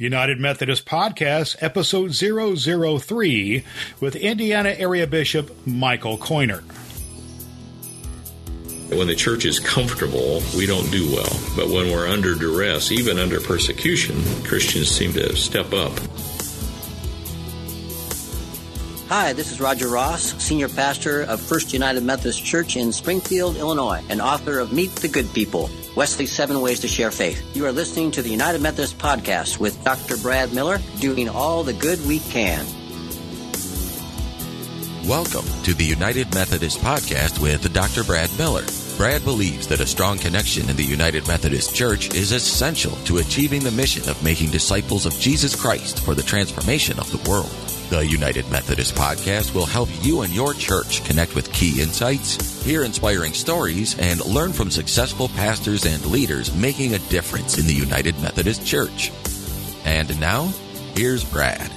United Methodist Podcast, episode 003, with Indiana Area Bishop Michael Coyner. When the church is comfortable, we don't do well. But when we're under duress, even under persecution, Christians seem to step up. Hi, this is Roger Ross, Senior Pastor of First United Methodist Church in Springfield, Illinois, and author of Meet the Good People Wesley's Seven Ways to Share Faith. You are listening to the United Methodist Podcast with Dr. Brad Miller, doing all the good we can. Welcome to the United Methodist Podcast with Dr. Brad Miller. Brad believes that a strong connection in the United Methodist Church is essential to achieving the mission of making disciples of Jesus Christ for the transformation of the world. The United Methodist Podcast will help you and your church connect with key insights, hear inspiring stories, and learn from successful pastors and leaders making a difference in the United Methodist Church. And now, here's Brad.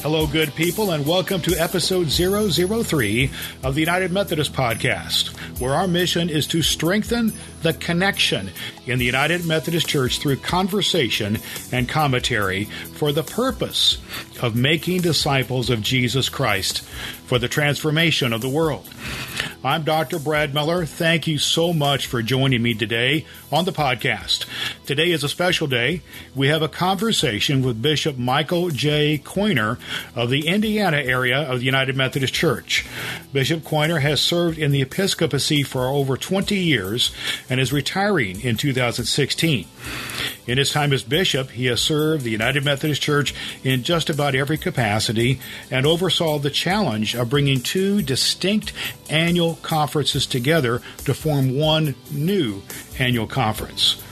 Hello, good people, and welcome to episode 003 of the United Methodist Podcast, where our mission is to strengthen the connection in the United Methodist Church through conversation and commentary for the purpose of making disciples of Jesus Christ for the transformation of the world. I'm Dr. Brad Miller. Thank you so much for joining me today on the podcast. Today is a special day. We have a conversation with Bishop Michael J. Coyner of the Indiana area of the United Methodist Church. Bishop Coyner has served in the episcopacy for over 20 years and is retiring in 2016. In his time as bishop, he has served the United Methodist Church in just about every capacity and oversaw the challenge of bringing two distinct annual conferences together to form one new annual conference.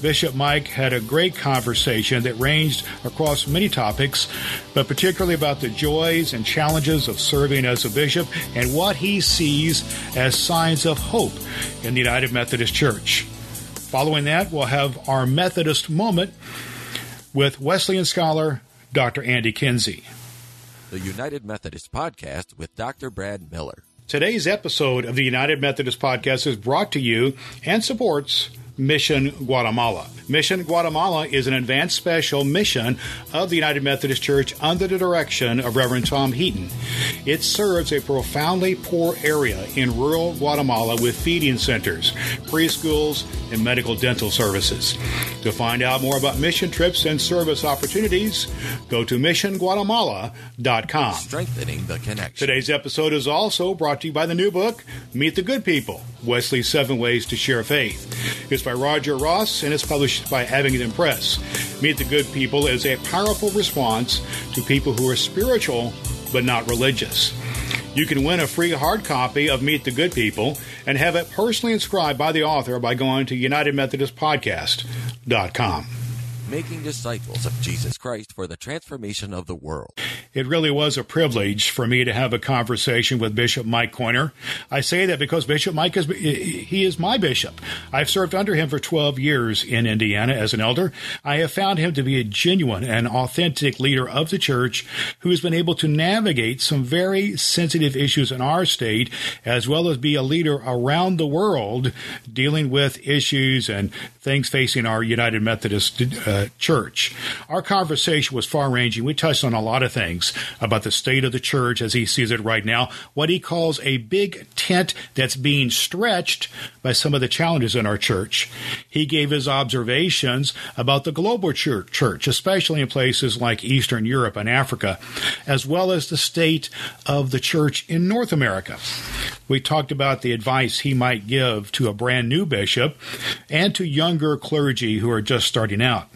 Bishop Mike had a great conversation that ranged across many topics, but particularly about the joys and challenges of serving as a bishop and what he sees as signs of hope in the United Methodist Church. Following that, we'll have our Methodist moment with Wesleyan scholar Dr. Andy Kinsey. The United Methodist Podcast with Dr. Brad Miller. Today's episode of the United Methodist Podcast is brought to you and supports Mission Guatemala. Mission Guatemala is an advanced special mission of the United Methodist Church under the direction of Reverend Tom Heaton. It serves a profoundly poor area in rural Guatemala with feeding centers, preschools, and medical dental services. To find out more about mission trips and service opportunities, go to missionguatemala.com. Strengthening the connection. Today's episode is also brought to you by the new book, Meet the Good People Wesley's Seven Ways to Share Faith. It's by Roger Ross and it's published by Abingdon Press. Meet the Good People is a powerful response to people who are spiritual but not religious. You can win a free hard copy of Meet the Good People and have it personally inscribed by the author by going to UnitedMethodistPodcast.com. Making disciples of Jesus Christ for the transformation of the world. It really was a privilege for me to have a conversation with Bishop Mike Coyner. I say that because Bishop Mike is he is my bishop. I've served under him for 12 years in Indiana as an elder. I have found him to be a genuine and authentic leader of the church who has been able to navigate some very sensitive issues in our state as well as be a leader around the world dealing with issues and things facing our United Methodist uh, Church. Our conversation was far-ranging. We touched on a lot of things about the state of the church as he sees it right now, what he calls a big tent that's being stretched by some of the challenges in our church. He gave his observations about the global church, especially in places like Eastern Europe and Africa, as well as the state of the church in North America. We talked about the advice he might give to a brand new bishop and to younger clergy who are just starting out.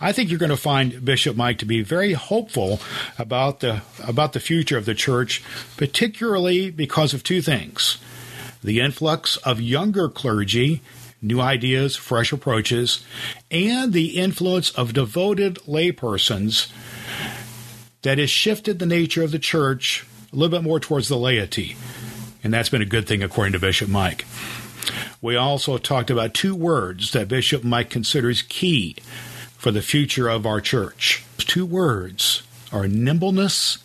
I think you're going to find Bishop Mike to be very hopeful about the about the future of the church, particularly because of two things: the influx of younger clergy, new ideas, fresh approaches, and the influence of devoted laypersons that has shifted the nature of the church a little bit more towards the laity. And that's been a good thing according to Bishop Mike. We also talked about two words that Bishop Mike considers key for the future of our church. Two words are nimbleness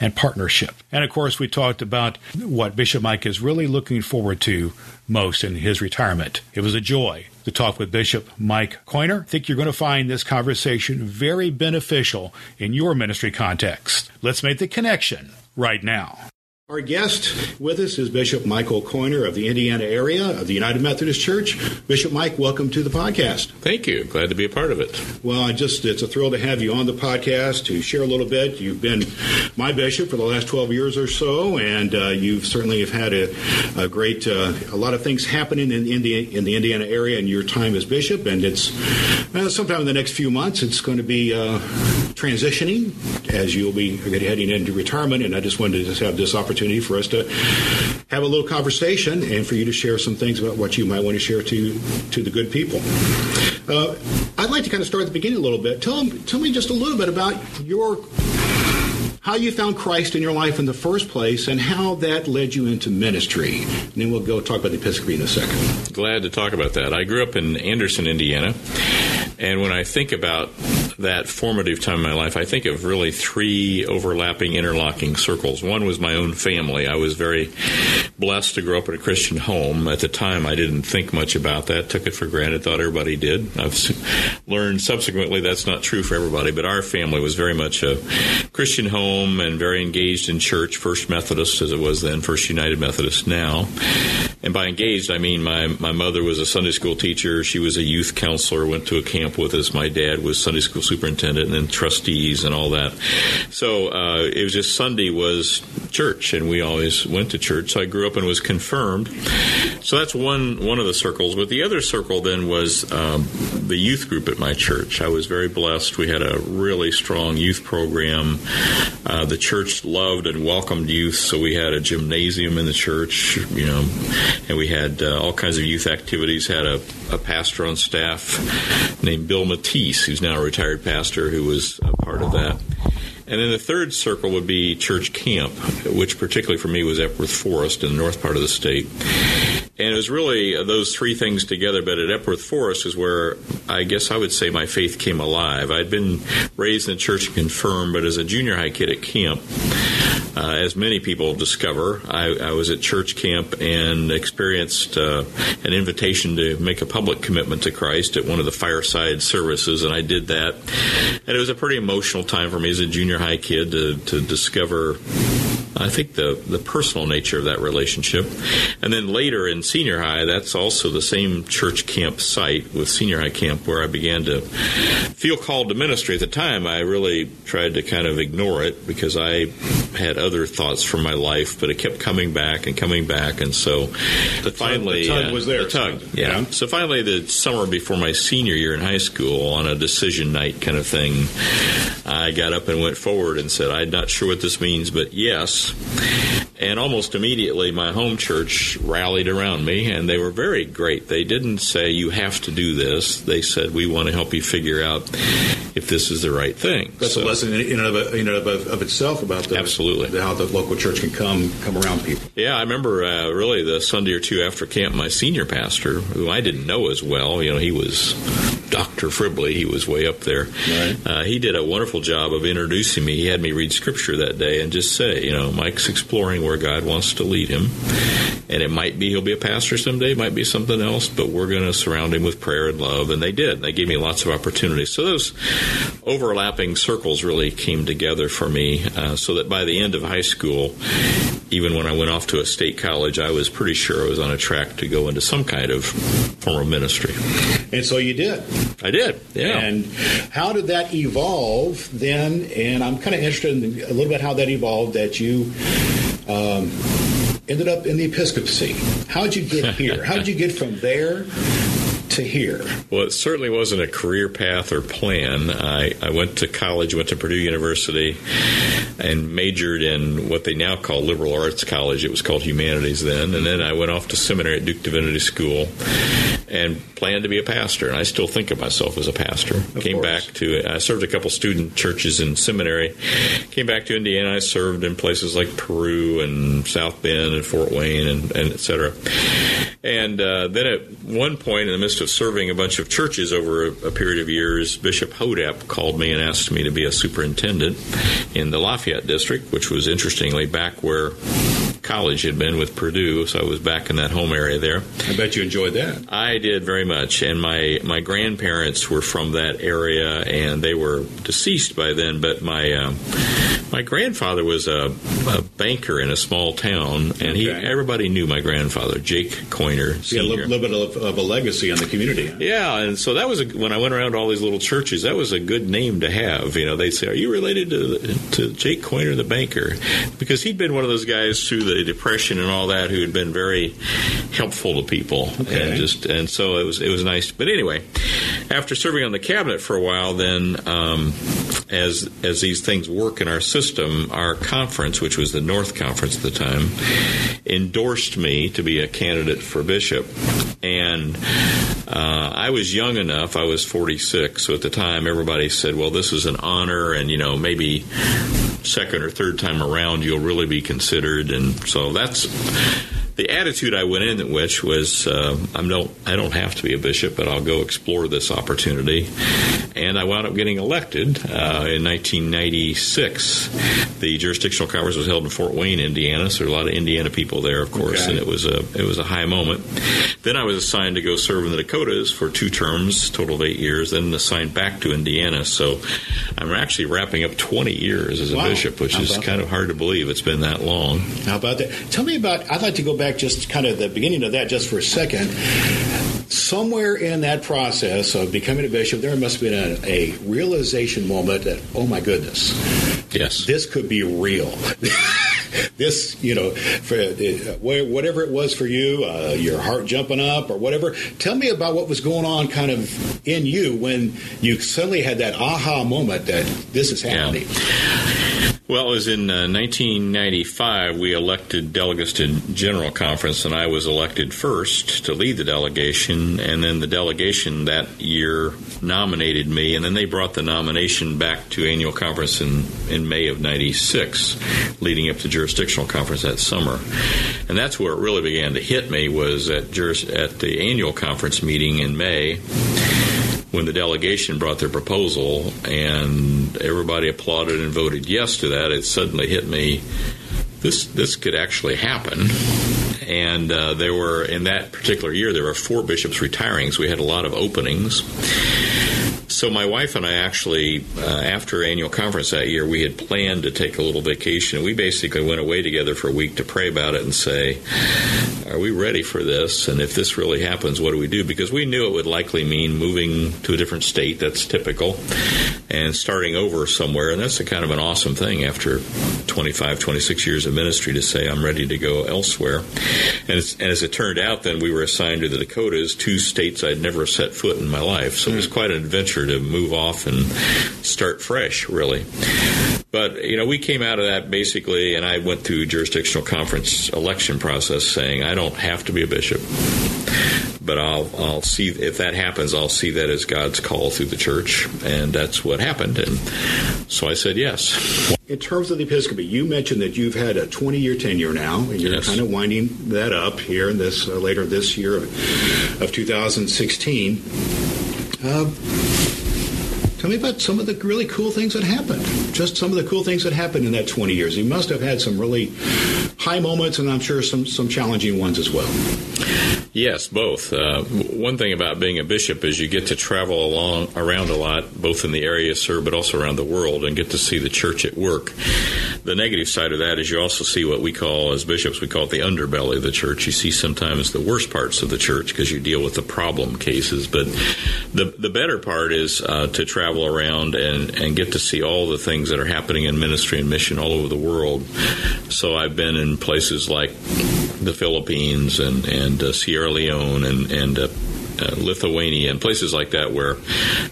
and partnership. And of course, we talked about what Bishop Mike is really looking forward to most in his retirement. It was a joy to talk with Bishop Mike Coyner. I think you're going to find this conversation very beneficial in your ministry context. Let's make the connection right now. Our guest with us is Bishop Michael Coyner of the Indiana area of the United Methodist Church. Bishop Mike, welcome to the podcast. Thank you. Glad to be a part of it. Well, I just it's a thrill to have you on the podcast to share a little bit. You've been my bishop for the last 12 years or so, and uh, you've certainly have had a, a great uh, a lot of things happening in, in, the in the Indiana area in your time as bishop, and it's uh, sometime in the next few months it's going to be uh, transitioning as you'll be heading into retirement, and I just wanted to just have this opportunity opportunity for us to have a little conversation and for you to share some things about what you might want to share to to the good people. Uh, I'd like to kind of start at the beginning a little bit. Tell, tell me just a little bit about your how you found Christ in your life in the first place and how that led you into ministry. And then we'll go talk about the Episcopy in a second. Glad to talk about that. I grew up in Anderson, Indiana. And when I think about that formative time in my life, I think of really three overlapping, interlocking circles. One was my own family. I was very blessed to grow up in a Christian home. At the time, I didn't think much about that, took it for granted, thought everybody did. I've learned subsequently that's not true for everybody, but our family was very much a Christian home and very engaged in church, First Methodist as it was then, First United Methodist now. And by engaged, I mean my, my mother was a Sunday school teacher. She was a youth counselor, went to a camp with us. My dad was Sunday school superintendent and then trustees and all that. So uh, it was just Sunday was church, and we always went to church. So I grew up and was confirmed. So that's one one of the circles. But the other circle then was um, the youth group at my church. I was very blessed. We had a really strong youth program. Uh, the church loved and welcomed youth, so we had a gymnasium in the church, you know, and we had uh, all kinds of youth activities. Had a, a pastor on staff named Bill Matisse, who's now a retired pastor, who was a part of that. And then the third circle would be church camp, which particularly for me was Epworth Forest in the north part of the state. And it was really those three things together, but at Epworth Forest is where I guess I would say my faith came alive. I'd been raised in the church and confirmed, but as a junior high kid at camp, uh, as many people discover, I, I, was at church camp and experienced uh, an invitation to make a public commitment to Christ at one of the fireside services, and I did that. And it was a pretty emotional time for me as a junior high kid to, to discover I think the the personal nature of that relationship, and then later in senior high, that's also the same church camp site with senior high camp where I began to feel called to ministry. At the time, I really tried to kind of ignore it because I had other thoughts for my life, but it kept coming back and coming back, and so the finally tug, the tug was there. The tug, yeah. yeah. So finally, the summer before my senior year in high school, on a decision night kind of thing, I got up and went forward and said, "I'm not sure what this means, but yes." And almost immediately, my home church rallied around me, and they were very great. They didn't say, You have to do this. They said, We want to help you figure out if this is the right thing. That's so, a lesson in and of, in of, of, itself about the, absolutely how the local church can come come around people. Yeah, I remember uh, really the Sunday or two after camp, my senior pastor, who I didn't know as well, you know, he was Dr. Fribley, he was way up there. Right. Uh, he did a wonderful job of introducing me. He had me read scripture that day and just say, you know, Mike's exploring where God wants to lead him. And it might be he'll be a pastor someday, it might be something else, but we're going to surround him with prayer and love. And they did. They gave me lots of opportunities. So those overlapping circles really came together for me uh, so that by the end of high school, even when I went off to a state college, I was pretty sure I was on a track to go into some kind of formal ministry. And so you did. I did, yeah. And how did that evolve then? And I'm kind of interested in a little bit how that evolved that you um, ended up in the episcopacy. How did you get here? How did you get from there to here? Well, it certainly wasn't a career path or plan. I, I went to college, went to Purdue University, and majored in what they now call liberal arts college. It was called humanities then. And then I went off to seminary at Duke Divinity School and planned to be a pastor. And I still think of myself as a pastor. Of Came course. back to, I served a couple student churches in seminary. Came back to Indiana. I served in places like Peru and South Bend and Fort Wayne and, and et cetera And uh, then at one point, in the midst of serving a bunch of churches over a, a, period of years, Bishop Hodapp called me and asked me to be a superintendent in the Lafayette district, which was interestingly back where college had been with Purdue, so I was back in that home area there. I bet you enjoyed that. I did very much, and my my grandparents were from that area, and they were deceased by then. But my uh, my grandfather was a, a, banker in a small town, and he okay. everybody knew my grandfather, Jake Coyner. Yeah, a little, little bit of, of, a legacy in the community. Yeah, and so that was a, when I went around to all these little churches. That was a good name to have. You know, they'd say, "Are you related to to Jake Coyner, the banker?" Because he'd been one of those guys through the the depression and all that who had been very helpful to people okay. and just and so it was it was nice. But anyway, after serving on the cabinet for a while, then um, as as these things work in our system, our conference, which was the North Conference at the time, endorsed me to be a candidate for bishop, and uh, I was young enough. I was 46, so at the time everybody said, "Well, this is an honor," and you know maybe second or third time around you'll really be considered and so that's the attitude I went in which was uh, I'm no I don't have to be a bishop, but I'll go explore this opportunity. And I wound up getting elected uh, in 1996. The jurisdictional conference was held in Fort Wayne, Indiana, so there were a lot of Indiana people there, of course, okay. and it was a it was a high moment. Then I was assigned to go serve in the Dakotas for two terms, total of eight years. Then assigned back to Indiana, so I'm actually wrapping up 20 years as a wow. bishop, which is kind that? of hard to believe. It's been that long. How about that? Tell me about. I'd like to go back just kind of the beginning of that just for a second. Somewhere in that process of becoming a bishop, there must have been a, a realization moment that, oh my goodness, yes, this could be real. this, you know, for, uh, whatever it was for you, uh, your heart jumping up or whatever. Tell me about what was going on kind of in you when you suddenly had that aha moment that this is happening. Yeah. Well, it was in uh, 1995 we elected delegates to General Conference, and I was elected first to lead the delegation. And then the delegation that year nominated me, and then they brought the nomination back to Annual Conference in, in May of 96, leading up to Jurisdictional Conference that summer. And that's where it really began to hit me was at, juris, at the Annual Conference meeting in May when the delegation brought their proposal and everybody applauded and voted yes to that, it suddenly hit me this this could actually happen. And uh, there were in that particular year there were four bishops retiring, so we had a lot of openings. So my wife and I actually, uh, after annual conference that year, we had planned to take a little vacation. We basically went away together for a week to pray about it and say, "Are we ready for this? And if this really happens, what do we do?" Because we knew it would likely mean moving to a different state. That's typical, and starting over somewhere. And that's a kind of an awesome thing after 25, 26 years of ministry to say, "I'm ready to go elsewhere." And, and as it turned out, then we were assigned to the Dakotas, two states I'd never set foot in my life. So it was hmm. quite an adventure to move off and start fresh, really. But you know, we came out of that basically, and I went through jurisdictional conference election process saying I don't have to be a bishop, but I'll I'll see if that happens. I'll see that as God's call through the church, and that's what happened. And so I said yes. In terms of the episcopate, you mentioned that you've had a 20 year tenure now, and you're yes. kind of winding that up here in this uh, later this year of, of 2016. Uh, Tell me about some of the really cool things that happened. Just some of the cool things that happened in that 20 years. You must have had some really high moments, and I'm sure some some challenging ones as well. Yes, both. Uh, one thing about being a bishop is you get to travel along around a lot, both in the area served, but also around the world, and get to see the church at work. The negative side of that is you also see what we call, as bishops, we call it the underbelly of the church. You see sometimes the worst parts of the church because you deal with the problem cases. But the the better part is uh, to travel around and and get to see all the things that are happening in ministry and mission all over the world. So I've been in places like the Philippines and and uh, Sierra Leone and and uh, uh, Lithuania and places like that where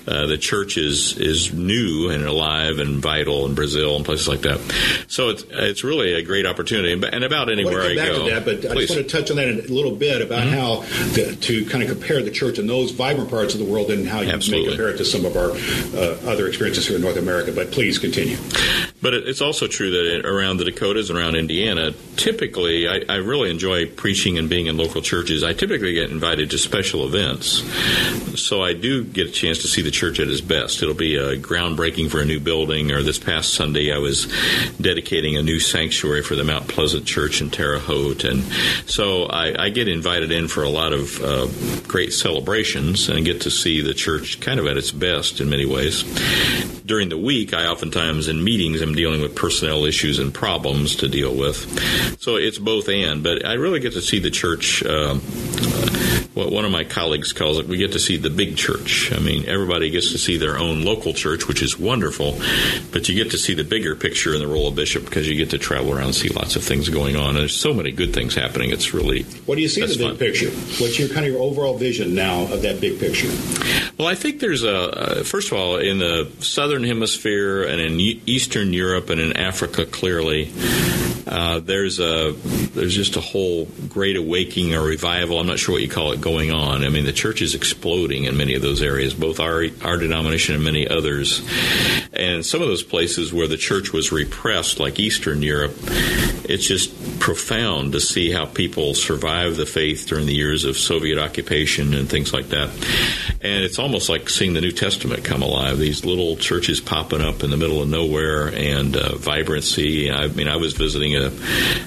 uh, the church is is new and alive and vital in Brazil and places like that. So it's it's really a great opportunity and about anywhere I, I go. That, but Please. I just want to touch on that a little bit about mm-hmm. how the, to kind of compare the church in those vibrant parts of the world and how you Absolutely. may compare it to some of our uh, other experiences here in North America. But please continue. But it's also true that around the Dakotas around Indiana, typically, I, I really enjoy preaching and being in local churches. I typically get invited to special events, so I do get a chance to see the church at its best. It'll be a groundbreaking for a new building, or this past Sunday, I was dedicating a new sanctuary for the Mount Pleasant Church in Terre Haute, and so I, I get invited in for a lot of uh, great celebrations and get to see the church kind of at its best in many ways. During the week, I oftentimes in meetings am dealing with personnel issues and problems to deal with. So it's both and, but I really get to see the church. Um, what one of my colleagues calls it, we get to see the big church. I mean, everybody gets to see their own local church, which is wonderful, but you get to see the bigger picture in the role of bishop because you get to travel around and see lots of things going on. And there's so many good things happening. It's really what do you see in the big fun. picture? What's your kind of your overall vision now of that big picture? Well, I think there's a uh, first of all in the southern hemisphere and in Eastern Europe and in Africa, clearly. Uh, there's a there's just a whole great awakening or revival. I'm not sure what you call it going on. I mean, the church is exploding in many of those areas, both our our denomination and many others. And some of those places where the church was repressed, like Eastern Europe, it's just profound to see how people survived the faith during the years of Soviet occupation and things like that. And it's almost like seeing the New Testament come alive. These little churches popping up in the middle of nowhere and uh, vibrancy. I mean, I was visiting a,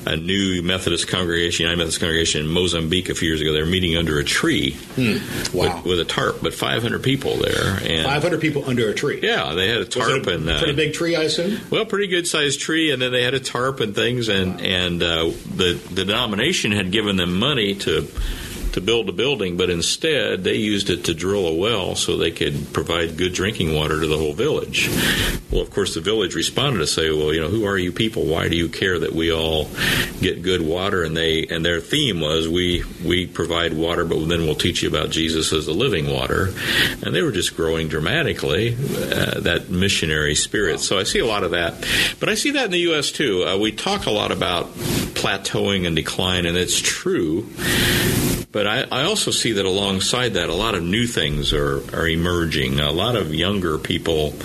a new Methodist congregation, United Methodist congregation in Mozambique a few years ago. They were meeting under a tree hmm. wow. with, with, a tarp, but 500 people there. And 500 people under a tree. Yeah, they had a tarp a and uh, pretty big tree, I assume. Well, pretty good sized tree, and then they had a tarp and things, and wow. and uh, the the denomination had given them money to to build a building, but instead they used it to drill a well so they could provide good drinking water to the whole village. Well, of course, the village responded to say, "Well, you know, who are you people? Why do you care that we all get good water?" And they and their theme was, "We we provide water, but then we'll teach you about Jesus as the living water." And they were just growing dramatically uh, that missionary spirit. So I see a lot of that, but I see that in the U.S. too. Uh, we talk a lot about plateauing and decline, and it's true. But I, I, also see that alongside that, a lot of new things are, are emerging. A lot of younger people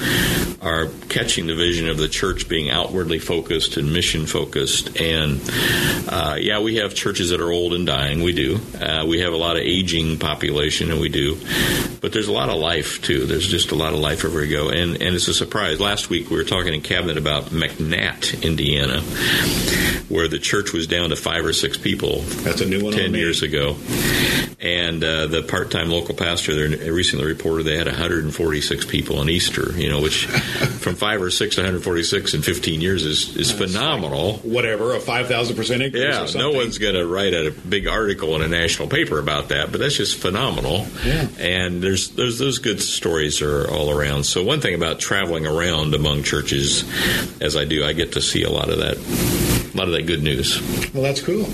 are catching the vision of the church being outwardly focused and mission focused. And uh, yeah, we have churches that are old and dying. We do. Uh, we have a lot of aging population, and we do. But there's a lot of life too. There's just a lot of life everywhere you go. And and it's a surprise. Last week we were talking in cabinet about McNatt, Indiana, where the church was down to five or six people. That's a new one. Ten years ago. And uh, the part-time local pastor there recently reported they had 146 people on Easter. You know, which from five or six to 146 in 15 years is is phenomenal. Like whatever, a 5,000 percent increase. Yeah, no one's going to write a big article in a national paper about that, but that's just phenomenal. Yeah. And there's there's those good stories are all around. So one thing about traveling around among churches, as I do, I get to see a lot of that a lot of that good news. Well, that's cool.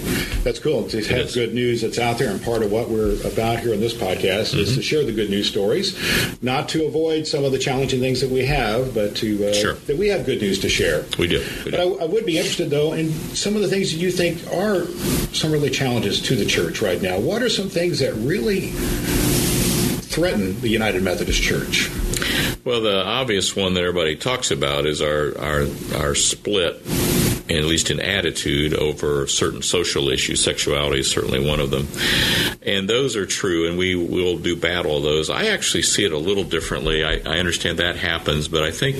That's cool to have good news that's out there, and part of what we're about here in this podcast mm-hmm. is to share the good news stories, not to avoid some of the challenging things that we have, but to uh, sure. that we have good news to share. We do. We but do. I, I, would be interested though in some of the things that you think are some really challenges to the church right now. What are some things that really threaten the United Methodist Church? Well, the obvious one that everybody talks about is our our, our split at least in attitude over certain social issues. Sexuality is certainly one of them. And those are true, and we will do battle those. I actually see it a little differently. I, I understand that happens, but I think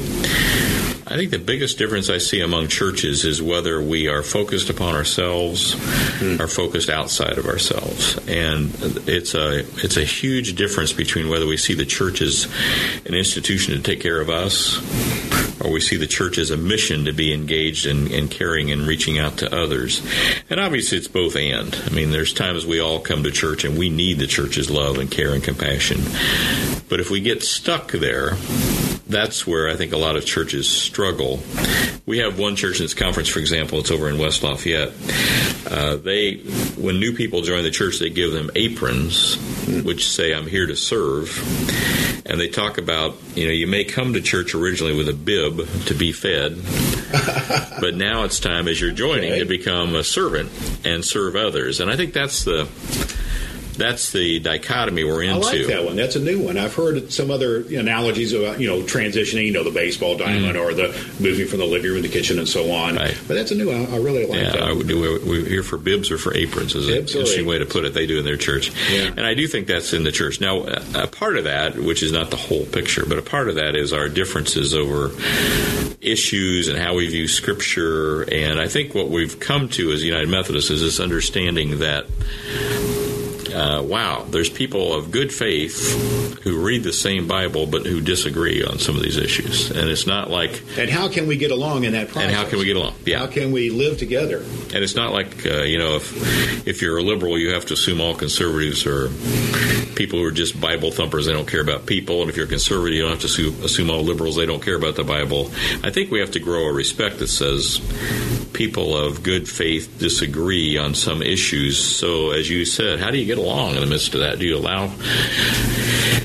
I think the biggest difference I see among churches is whether we are focused upon ourselves mm. or focused outside of ourselves. And it's a it's a huge difference between whether we see the church as an institution to take care of us or we see the church as a mission to be engaged in, in caring and reaching out to others. And obviously it's both and. I mean, there's times we all come to church and we need the church's love and care and compassion. But if we get stuck there, that's where I think a lot of churches struggle. We have one church in this conference, for example, it's over in West Lafayette. Uh, they, when new people join the church, they give them aprons, which say, I'm here to serve. And they talk about, you know, you may come to church originally with a bib to be fed, but now it's time as you're joining okay. to become a servant and serve others. And I think that's the that's the dichotomy we're into. I like that one. That's a new one. I've heard some other analogies about you know transitioning, you know, the baseball diamond or the moving from the living room to the kitchen and so on. Mm. Right. But that's a new one. I really like Yeah, that. I would do. we're here for bibs or for aprons is an Bibs or interesting way to put it. They do in their church, Yeah. and I do think that's in the church. Now, a part of that, which is not the whole picture, but a part of that is our differences over issues and how we view Scripture. And I think what we've come to as United Methodists is this understanding that. Uh, wow, there's people of good faith who read the same Bible but who disagree on some of these issues, and it's not like and how can we get along in that process? and how can we get along? Yeah, How can we live together? and it's not like uh, you know if if you're a liberal, you have to assume all conservatives are people who are just Bible thumpers. They don't care about people, and if you're a conservative, you don't have to assume, assume all liberals they don't care about the Bible. I think we have to grow a respect that says people of good faith disagree on some issues. So, as you said, how do you get along in the midst of that? Do you allow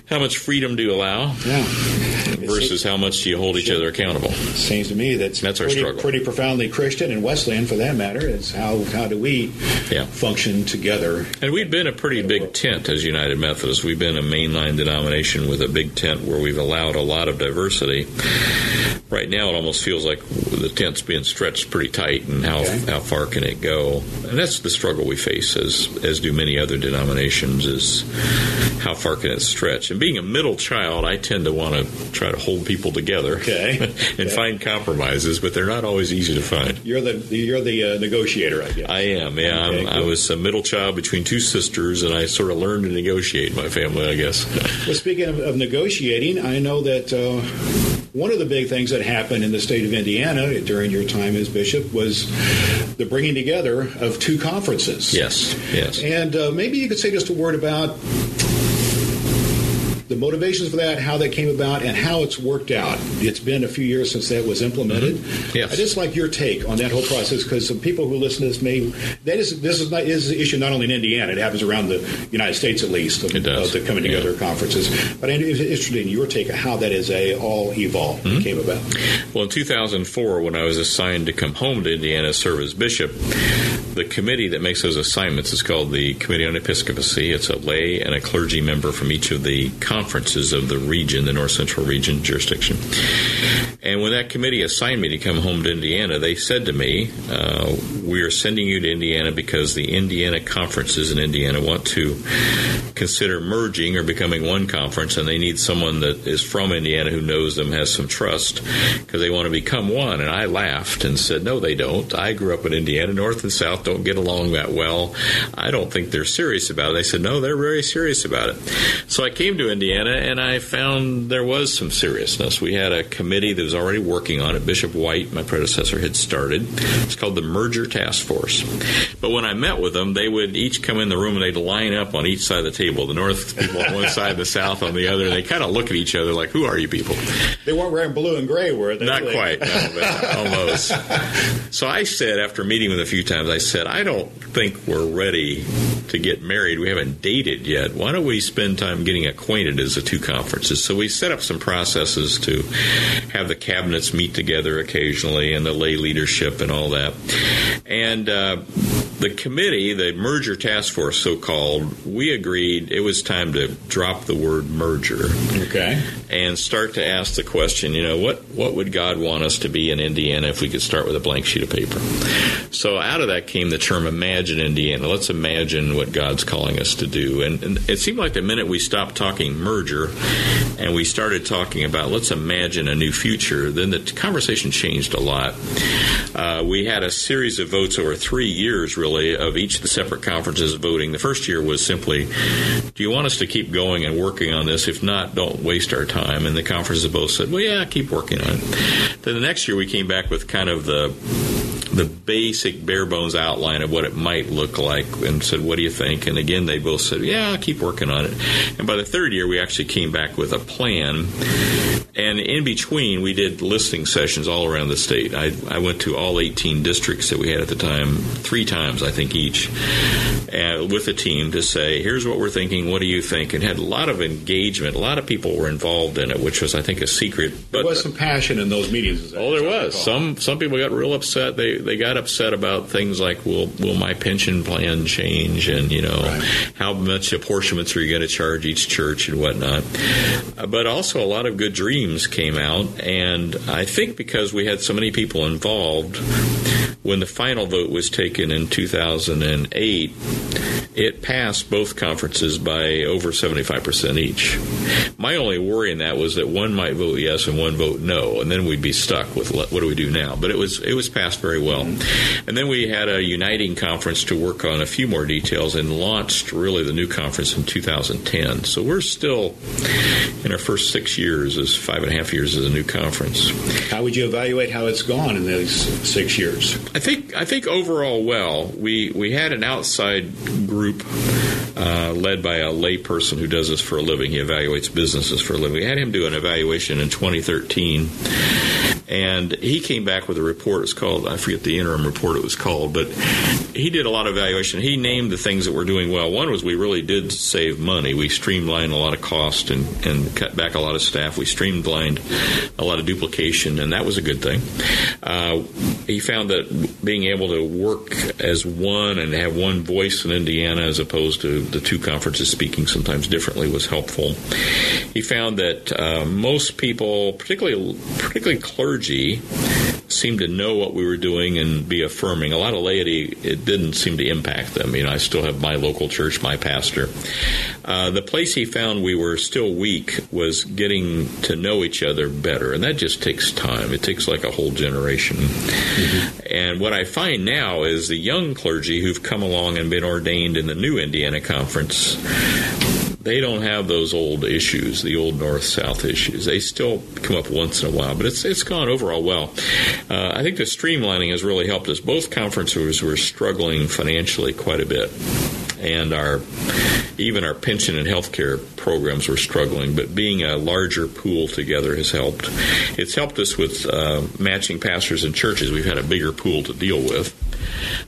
how much freedom do you allow Yeah. Versus how much do you hold each other accountable? Seems to me that's, That's our struggle. pretty profoundly Christian and Wesleyan for that matter. Is how how do we Yeah. function together? And we've been a pretty big tent as United Methodists. We've been a mainline denomination with a big tent where we've allowed a lot of diversity. Right now, it almost feels like the tent's being stretched pretty tight, and how Okay. how far can it go? And that's the struggle we face, as as do many other denominations. Is how far can it stretch? And being a middle child, I tend to want to try to hold people together, Okay. and Okay. find compromises, but they're not always easy to find. You're the you're the uh, negotiator, I guess. I am, yeah. Okay, I'm, I was a middle child between two sisters, and I sort of learned to negotiate in my family, I guess. Well, speaking of, of negotiating, I know that uh, one of the big things that happened in the state of Indiana during your time as bishop was the bringing together of two conferences. yes, yes. And uh, maybe you could say just a word about motivations for that, how that came about, and how it's worked out. It's been a few years since that was implemented. Mm-hmm. Yes. I just like your take on that whole process because some people who listen to this may that is this is not is an issue not only in Indiana, it happens around the United States at least of, It does. of the coming together Yeah. conferences. But I'm interested in your take on how that is a all evolved Mm-hmm. came about. Well, in 2004, when I was assigned to come home to Indiana to serve as bishop, the committee that makes those assignments is called the Committee on Episcopacy. It's a lay and a clergy member from each of the conferences of the region, the North Central region jurisdiction. And when that committee assigned me to come home to Indiana, they said to me, uh, We are sending you to Indiana because the Indiana conferences in Indiana want to consider merging or becoming one conference, and they need someone that is from Indiana who knows them, has some trust, because they want to become one. And I laughed and said, No, they don't. I grew up in Indiana. North and South don't get along that well. I don't think they're serious about it. They said, No, they're very serious about it. So I came to Indiana and I found there was some seriousness. We had a committee that was already working on it. Bishop White, my predecessor, had started. It's called the Merger Task Force. But when I met with them, they would each come in the room and they'd line up on each side of the table. The North people on one side, the South on the other. And they kind of look at each other like, "Who are you people?" They weren't wearing blue and gray, were they? Not They- quite, no, but almost. So I said, after meeting with them a few times, I said, I don't think we're ready to get married. We haven't dated yet. Why don't we spend time getting acquainted as the two conferences? So we set up some processes to have the cabinets meet together occasionally and the lay leadership and all that. And uh, the committee, the merger task force, so called, we agreed it was time to drop the word merger Okay. and start to ask the question, you know, what, what would God want us to be in Indiana if we could start with a blank sheet of paper? So out of that came the term Imagine Indiana. Let's imagine what God's calling us to do. And, and it seemed like the minute we stopped talking merger and we started talking about let's imagine a new future, then the conversation changed a lot. Uh, we had a series of votes over three years, really, of each of the separate conferences voting. The first year was simply, do you want us to keep going and working on this? If not, don't waste our time. And the conferences both said, well, yeah, keep working on it. Then the next year we came back with kind of the the basic bare bones outline of what it might look like and said, What do you think? And again, they both said, Yeah, keep working on it. And by the third year, we actually came back with a plan. And in between, we did listening sessions all around the state. I, I went to all 18 districts that we had at the time, three times, I think, each, uh, with a team to say, Here's what we're thinking. What do you think? And had a lot of engagement. A lot of people were involved in it, which was, I think, a secret. But, there was some passion in those meetings. Oh, there was some. Some people got real upset. They they got upset about things like will will my pension plan change and you know right. how much apportionments are you going to charge each church and whatnot. Uh, but also a lot of good dreams came out, and I think because we had so many people involved, when the final vote was taken in 2008, it passed both conferences by over 75% each. My only worry in that was that one might vote yes and one vote no, and then we'd be stuck with what do we do now. But it was it was passed very well. And then we had a uniting conference to work on a few more details and launched really the new conference in 2010. So we're still in our first six years as five and a half years as a new conference. How would you evaluate how it's gone in those six years? I think I think overall well. We we had an outside group uh, led by a layperson who does this for a living. He evaluates businesses for a living. We had him do an evaluation in 2013, and he came back with a report. It's called I forget the interim report it was called, but he did a lot of evaluation. He named the things that were doing well. One was we really did save money. We streamlined a lot of cost and, and cut back a lot of staff. We streamlined a lot of duplication, and that was a good thing. Uh, he found that being able to work as one and have one voice in Indiana as opposed to the two conferences speaking sometimes differently was helpful. He found that uh, most people, particularly particularly clergy, seemed to know what we were doing and be affirming. A lot of laity, it didn't seem to impact them. You know, I still have my local church, my pastor. Uh, the place he found we were still weak was getting to know each other better, and that just takes time. It takes like a whole generation. Mm-hmm. And what I find now is the young clergy who've come along and been ordained in the new Indiana Conference they don't have those old issues, the old north south issues. They still come up once in a while, but it's it's gone overall well. Uh, I think the streamlining has really helped us. Both conferences were struggling financially quite a bit and our even our pension and health care programs were struggling. But being a larger pool together has helped. It's helped us with uh, matching pastors and churches. We've had a bigger pool to deal with.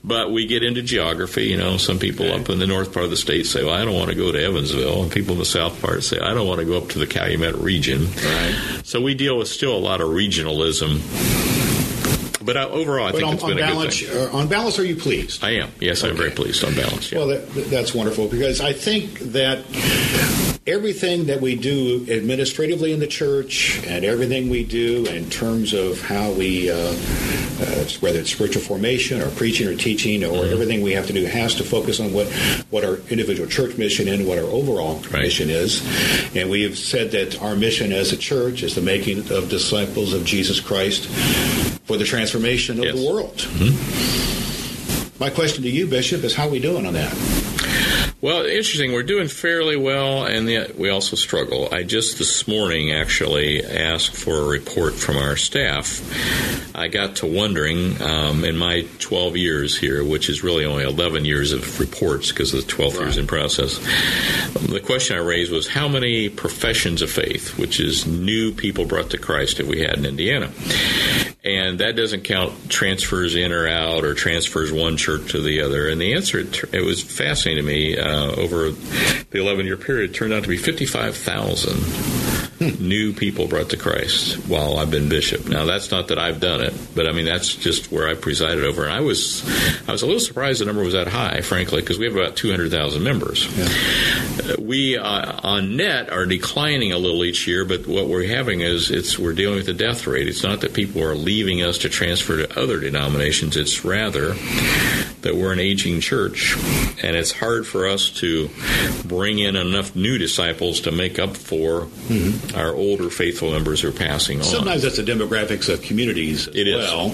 But we get into geography. You know, some people okay. up in the north part of the state say, "Well, I don't want to go to Evansville," and people in the south part say, "I don't want to go up to the Calumet region." Right. So we deal with still a lot of regionalism but uh, overall, I but think on, it's been on balance, a good thing. Uh, on balance, are you pleased? I am. Yes, okay. I'm very pleased on balance. Yeah. Well, that, that's wonderful because I think that everything that we do administratively in the church and everything we do in terms of how we, uh, uh, whether it's spiritual formation or preaching or teaching or mm-hmm. everything we have to do has to focus on what, what our individual church mission and what our overall right. mission is. And we have said that our mission as a church is the making of disciples of Jesus Christ for the transformation of yes. the world. Mm-hmm. My question to you, Bishop, is how are we doing on that? Well, interesting. We're doing fairly well, and yet we also struggle. I just this morning actually asked for a report from our staff. I got to wondering um, in my 12 years here, which is really only 11 years of reports because the 12th right. years in process. the question I raised was how many professions of faith, which is new people brought to Christ, have we had in Indiana? And that doesn't count transfers in or out or transfers one church to the other. And the answer, it was fascinating to me. Uh, over the 11 year period turned out to be 55,000 new people brought to Christ while I've been bishop. Now that's not that I've done it, but I mean that's just where I presided over. And I was I was a little surprised the number was that high, frankly, because we have about 200,000 members. Yeah. We uh, on net are declining a little each year, but what we're having is it's we're dealing with the death rate. It's not that people are leaving us to transfer to other denominations. It's rather that we're an aging church, and it's hard for us to bring in enough new disciples to make up for mm-hmm our older faithful members who are passing on. Sometimes that's the demographics of communities as it well.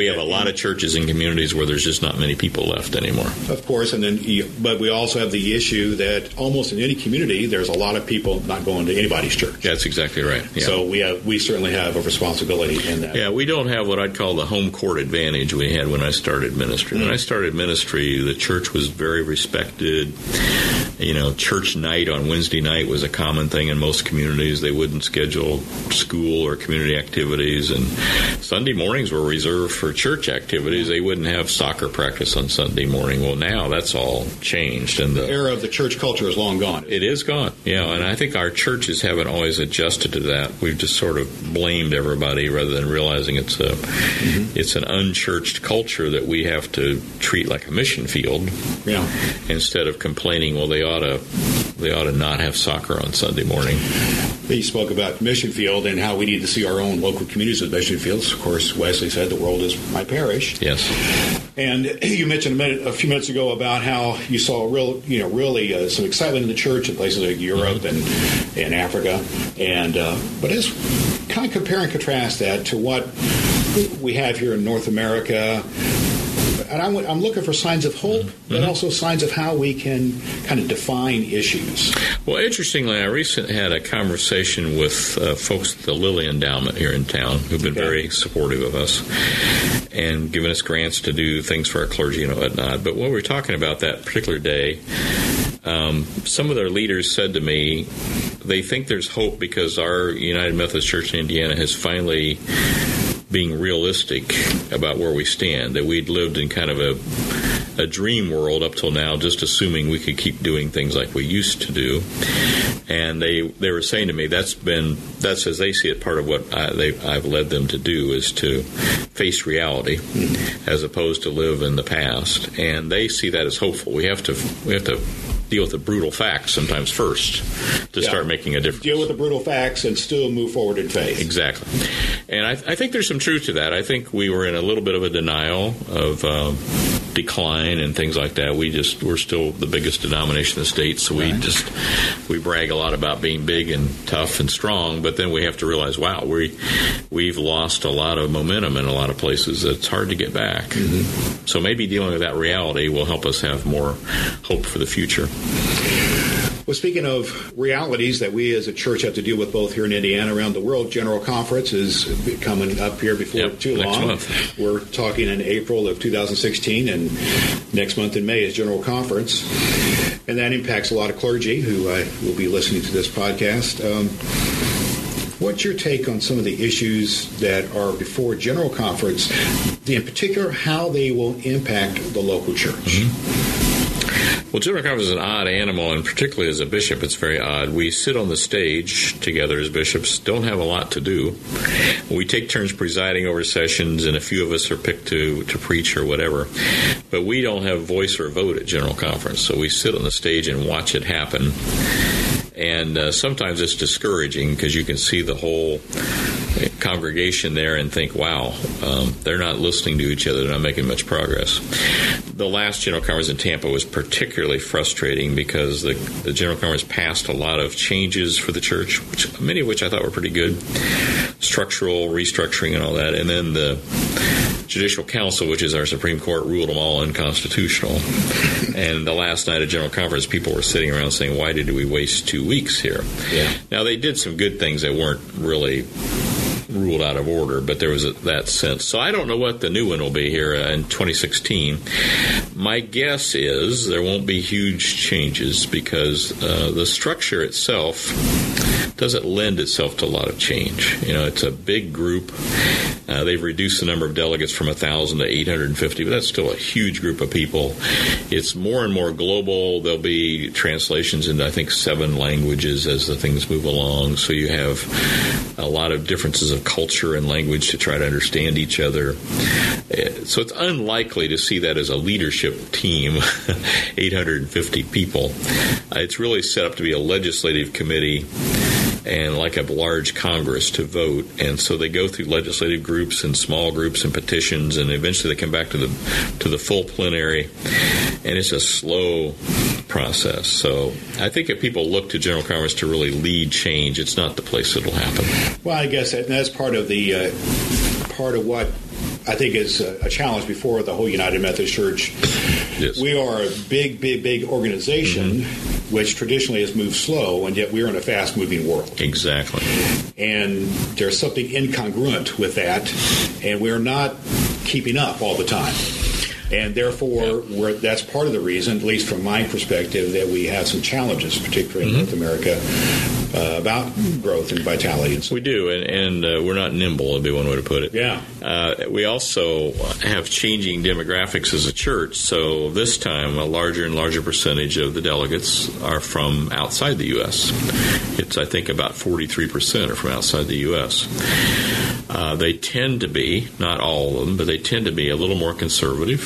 We have a lot of churches and communities where there's just not many people left anymore. Of course, and then but we also have the issue that almost in any community there's a lot of people not going to anybody's church. That's exactly right. Yeah. So we have we certainly have a responsibility in that. Yeah, we don't have what I'd call the home court advantage we had when I started ministry. When I mm. started ministry, the church was very respected you know, church night on Wednesday night was a common thing in most communities. They wouldn't schedule school or community activities, and Sunday mornings were reserved for church activities. They wouldn't have soccer practice on Sunday morning. Well, now that's all changed, and the era of the church culture is long gone. It is gone, yeah. And I think our churches haven't always adjusted to that. We've just sort of blamed everybody rather than realizing it's a mm-hmm. it's an unchurched culture that we have to treat like a mission field. Yeah. Instead of complaining, well, they ought to they ought to not have soccer on Sunday morning. He spoke about mission field and how we need to see our own local communities as mission fields. Of course, Wesley said the world is my parish. Yes. And you mentioned a, minute, a few minutes ago about how you saw real, you know, really uh, some excitement in the church in places like Europe mm-hmm. and, and Africa. And uh, but as kind of compare and contrast that to what we have here in North America and I'm, I'm, looking for signs of hope, but mm-hmm. also signs of how we can kind of define issues. Well, interestingly, I recently had a conversation with uh, folks at the Lilly Endowment here in town who've been okay. very supportive of us and given us grants to do things for our clergy and whatnot. But when we were talking about that particular day, um, some of their leaders said to me they think there's hope because our United Methodist Church in Indiana has finally being realistic about where we stand. That we'd lived in kind of a, a dream world up till now, just assuming we could keep doing things like we used to do. And they they were saying to me that's been that's as they see it part of what I, they, I've led them to do is to face reality as opposed to live in the past. And they see that as hopeful. We have to we have to deal with the brutal facts sometimes first to yeah. start making a difference. Deal with the brutal facts and still move forward in faith. Exactly. And I, I think there's some truth to that. I think we were in a little bit of a denial of. Um, decline and things like that. We just we're still the biggest denomination in the state, so we right. just we brag a lot about being big and tough and strong. But then we have to realize, wow, we we've lost a lot of momentum in a lot of places. It's hard to get back. Mm-hmm. So maybe dealing with that reality will help us have more hope for the future. Well, speaking of realities that we as a church have to deal with both here in Indiana and around the world, General Conference is coming up here before yep, too long. Month. We're talking in April of 2016, and next month in May is General Conference. And that impacts a lot of clergy who uh, will be listening to this podcast. Um, What's your take on some of the issues that are before General Conference, in particular, how they will impact the local church? Mm-hmm. Well, General Conference is an odd animal, and particularly as a bishop, it's very odd. We sit on the stage together as bishops, don't have a lot to do. We take turns presiding over sessions, and a few of us are picked to, to preach or whatever. But we don't have voice or vote at General Conference, so we sit on the stage and watch it happen. And uh, sometimes it's discouraging because you can see the whole congregation there and think, wow, um, they're not listening to each other, they're not making much progress. The last General Conference in Tampa was particularly frustrating because the, the General Conference passed a lot of changes for the church, which, many of which I thought were pretty good structural restructuring and all that. And then the Judicial Council, which is our Supreme Court, ruled them all unconstitutional. and the last night of General Conference, people were sitting around saying, why did we waste two weeks here? Yeah. Now, they did some good things that weren't really ruled out of order, but there was a, that sense. So I don't know what the new one will be here uh, in 2016. My guess is there won't be huge changes because uh, the structure itself doesn't lend itself to a lot of change. You know, it's a big group. Uh, they've reduced the number of delegates from 1,000 to 850, but that's still a huge group of people. It's more and more global. There'll be translations into, I think, seven languages as the things move along. So you have a lot of differences of culture and language to try to understand each other. Uh, so it's unlikely to see that as a leadership team, 850 people. Uh, it's really set up to be a legislative committee and like a large Congress to vote. And so they go through legislative groups and small groups and petitions, and eventually they come back to the to the full plenary. And it's a slow process. So I think if people look to General Congress to really lead change, it's not the place it'll happen. Well, I guess that's part of the uh, part of what I think is a, challenge before the whole United Methodist Church. Yes. We are a big, big, big organization, mm-hmm. Which traditionally has moved slow, and yet we're in a fast moving world. Exactly. And there's something incongruent with that, and we're not keeping up all the time. And therefore, we're, that's part of the reason, at least from my perspective, that we have some challenges, particularly in mm-hmm. North America, uh, about growth and vitality. And so We do, and, and uh, we're not nimble, would be one way to put it. Yeah. Uh, we also have changing demographics as a church, so this time a larger and larger percentage of the delegates are from outside the U.S. It's, I think, about 43% are from outside the U.S. Uh, they tend to be, not all of them, but they tend to be a little more conservative.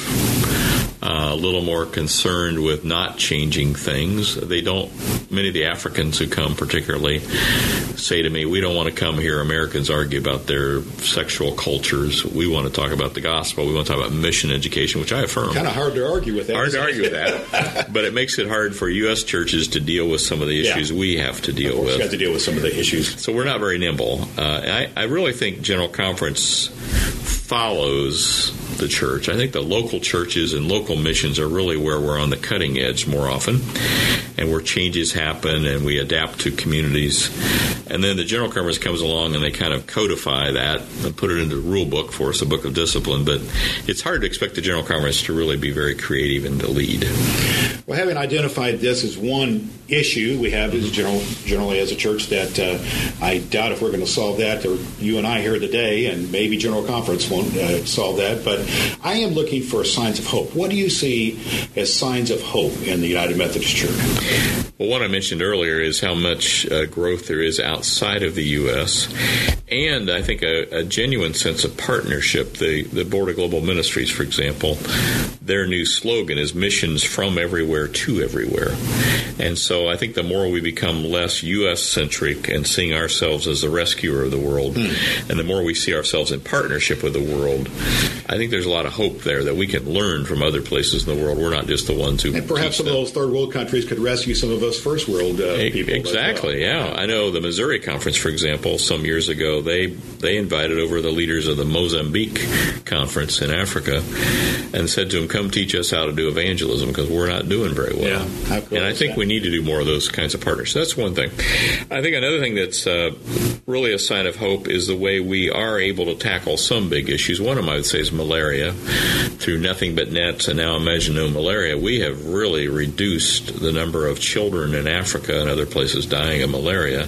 Uh, a little more concerned with not changing things. They don't. Many of the Africans who come, particularly, say to me, "We don't want to come here. Americans argue about their sexual cultures. We want to talk about the gospel. We want to talk about mission education," which I affirm. kind of hard to argue with that. Hard to argue with that, but it makes it hard for U.S. churches to deal with some of the Yeah. issues we have to deal with. you have to deal with some of the issues. So we're not very nimble. Uh, I, I really think General Conference follows the church. I think the local churches and local missions are really where we're on the cutting edge more often, and where changes happen and we adapt to communities. And then the General Conference comes along and they kind of codify that and put it into the rule book for us, a book of discipline. But it's hard to expect the General Conference to really be very creative and to lead. Well, having identified this as one issue we have as general, generally as a church that uh, I doubt if we're going to solve that, or you and I here today, and maybe General Conference won't uh, solve that. But I am looking for signs of hope. What do you see as signs of hope in the United Methodist Church? Well, what I mentioned earlier is how much uh, growth there is outside of the U.S., and I think a, a genuine sense of partnership. The, the Board of Global Ministries, for example, their new slogan is missions from everywhere to everywhere. And so I think the more we become less U.S. centric and seeing ourselves as the rescuer of the world, and the more we see ourselves in partnership with the world, I think there's a lot of hope there that we can learn from other places in the world. We're not just the ones who And perhaps some of those third world countries could rescue some of us first world uh, people. as well. Exactly. Yeah, I know the Missouri conference, for example, some years ago they they invited over the leaders of the Mozambique conference in Africa and said to them, "Come teach us how to do evangelism because we're not doing very well." Yeah. Cool and I think that? we need to do more of those kinds of partnerships. That's one thing. I think another thing that's uh, really a sign of hope is the way we are able to tackle some big issues. One of them I would say is malaria. Through nothing but nets and now Imagine No Malaria, we have really reduced the number of children in Africa and other places dying of malaria.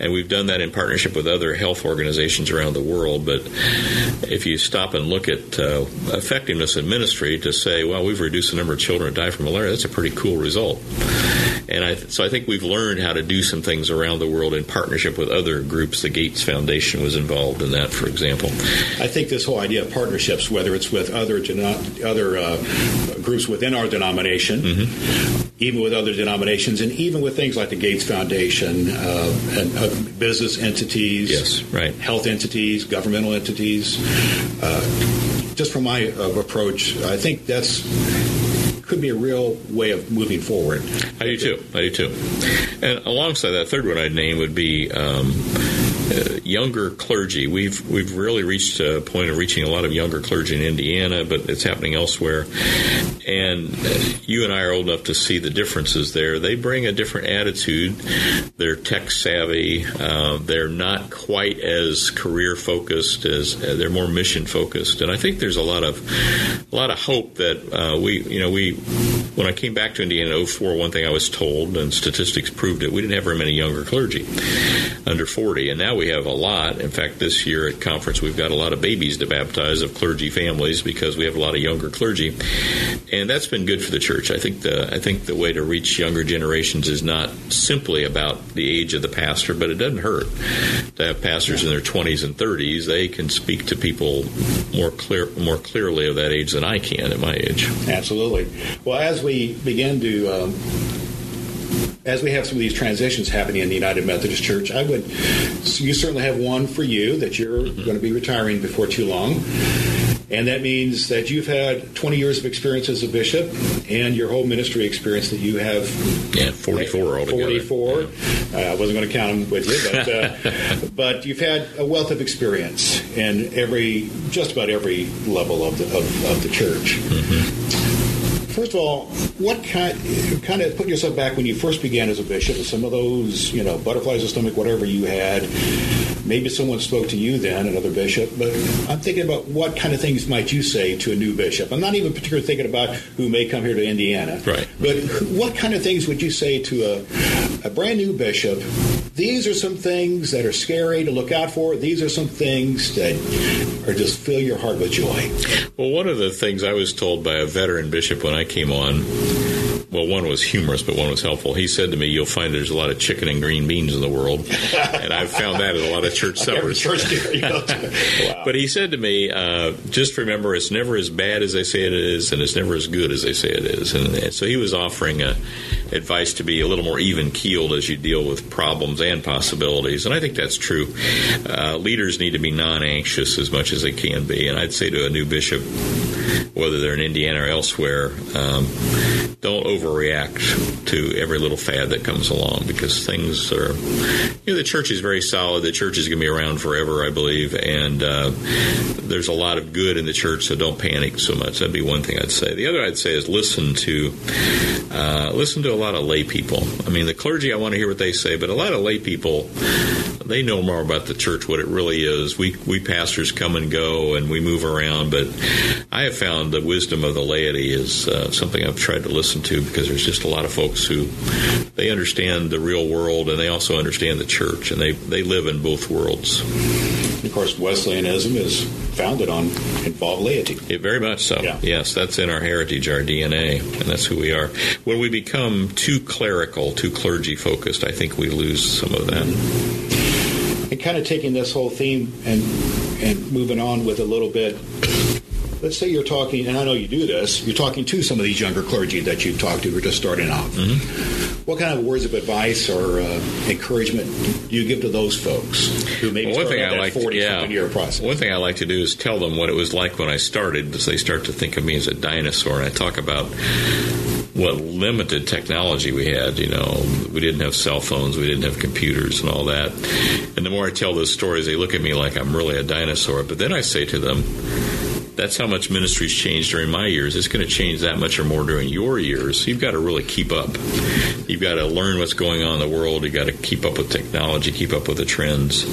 And we've done that in partnership with other health organizations around the world. But if you stop and look at uh, effectiveness in ministry to say, well, we've reduced the number of children that die from malaria, that's a pretty cool result. And I, so I think we've learned how to do some things around the world in partnership with other groups. The Gates Foundation was involved in that, for example. I think this whole idea of partnerships, whether it's with other other uh, groups within our denomination, Mm-hmm. even with other denominations, and even with things like the Gates Foundation uh, and uh, business entities, Yes, right. health entities, governmental entities. Uh, just from my uh, approach, I think that's could be a real way of moving forward. I do too. I do too. And alongside that, third one I'd name would be um, uh, younger clergy. We've we've really reached a point of reaching a lot of younger clergy in Indiana, but it's happening elsewhere. And uh, you and I are old enough to see the differences there. They bring a different attitude. They're tech savvy. Uh, they're not quite as career focused as uh, they're more mission focused. And I think there's a lot of a lot of hope that uh, we you know we when I came back to Indiana in 04, one thing I was told, and statistics proved it, we didn't have very many younger clergy under 40, and now we have a lot. In fact, this year at conference, we've got a lot of babies to baptize of clergy families because we have a lot of younger clergy, and that's been good for the church. I think the I think the way to reach younger generations is not simply about the age of the pastor, but it doesn't hurt to have pastors in their 20s and 30s. They can speak to people more clear more clearly of that age than I can at my age. Absolutely. Well, as we begin to, um, as we have some of these transitions happening in the United Methodist Church, I would, you certainly have one for you that you're Mm-hmm. going to be retiring before too long. And that means that you've had 20 years of experience as a bishop and your whole ministry experience that you have. Yeah, 44 altogether. 44. Uh, I wasn't going to count them with you, but, uh, but you've had a wealth of experience in every, just about every level of the, of, of the church. First of all, what kind kind of putting yourself back when you first began as a bishop, some of those you know butterflies in the stomach, whatever you had. Maybe someone spoke to you then, another bishop, but I'm thinking about what kind of things might you say to a new bishop. I'm not even particularly thinking about who may come here to Indiana, right? But what kind of things would you say to a, a brand new bishop? These are some things that are scary to look out for. These are some things that are just fill your heart with joy. Well, one of the things I was told by a veteran bishop when I came on well, one was humorous, but one was helpful. He said to me, "You'll find there's a lot of chicken and green beans in the world," and I've found that at a lot of church suppers. church wow. But he said to me, uh, "Just remember, it's never as bad as they say it is, and it's never as good as they say it is." And, so he was offering uh, advice to be a little more even keeled as you deal with problems and possibilities, and I think that's true. Uh, leaders need to be non-anxious as much as they can be, and I'd say to a new bishop, whether they're in Indiana or elsewhere. Um, don't overreact to every little fad that comes along because things are, you know, the church is very solid. The church is going to be around forever, I believe, and uh, there's a lot of good in the church, so don't panic so much. That'd be one thing I'd say. The other I'd say is listen to uh, listen to a lot of lay people. I mean, the clergy, I want to hear what they say, but a lot of lay people, they know more about the church, what it really is. We we pastors come and go, and we move around, but I have found the wisdom of the laity is uh, something I've tried to listen to because there's just a lot of folks who they understand the real world and they also understand the church and they, they live in both worlds. Of course, Wesleyanism is founded on involved laity. It, very much so. Yeah. Yes, that's in our heritage, our DNA, and that's who we are. When we become too clerical, too clergy focused, I think we lose some of that. And kind of taking this whole theme and and moving on with a little bit let's say you're talking, and I know you do this, you're talking to some of these younger clergy that you've talked to who are just starting out. Mm-hmm. What kind of words of advice or uh, encouragement do you give to those folks who maybe well, one thing I like 40 yeah, year process? One thing I like to do is tell them what it was like when I started, because they start to think of me as a dinosaur, and I talk about what limited technology we had. You know, we didn't have cell phones, we didn't have computers, and all that. And the more I tell those stories, they look at me like I'm really a dinosaur. But then I say to them, that's how much ministry's changed during my years. It's going to change that much or more during your years. You've got to really keep up. You've got to learn what's going on in the world. You've got to keep up with technology, keep up with the trends.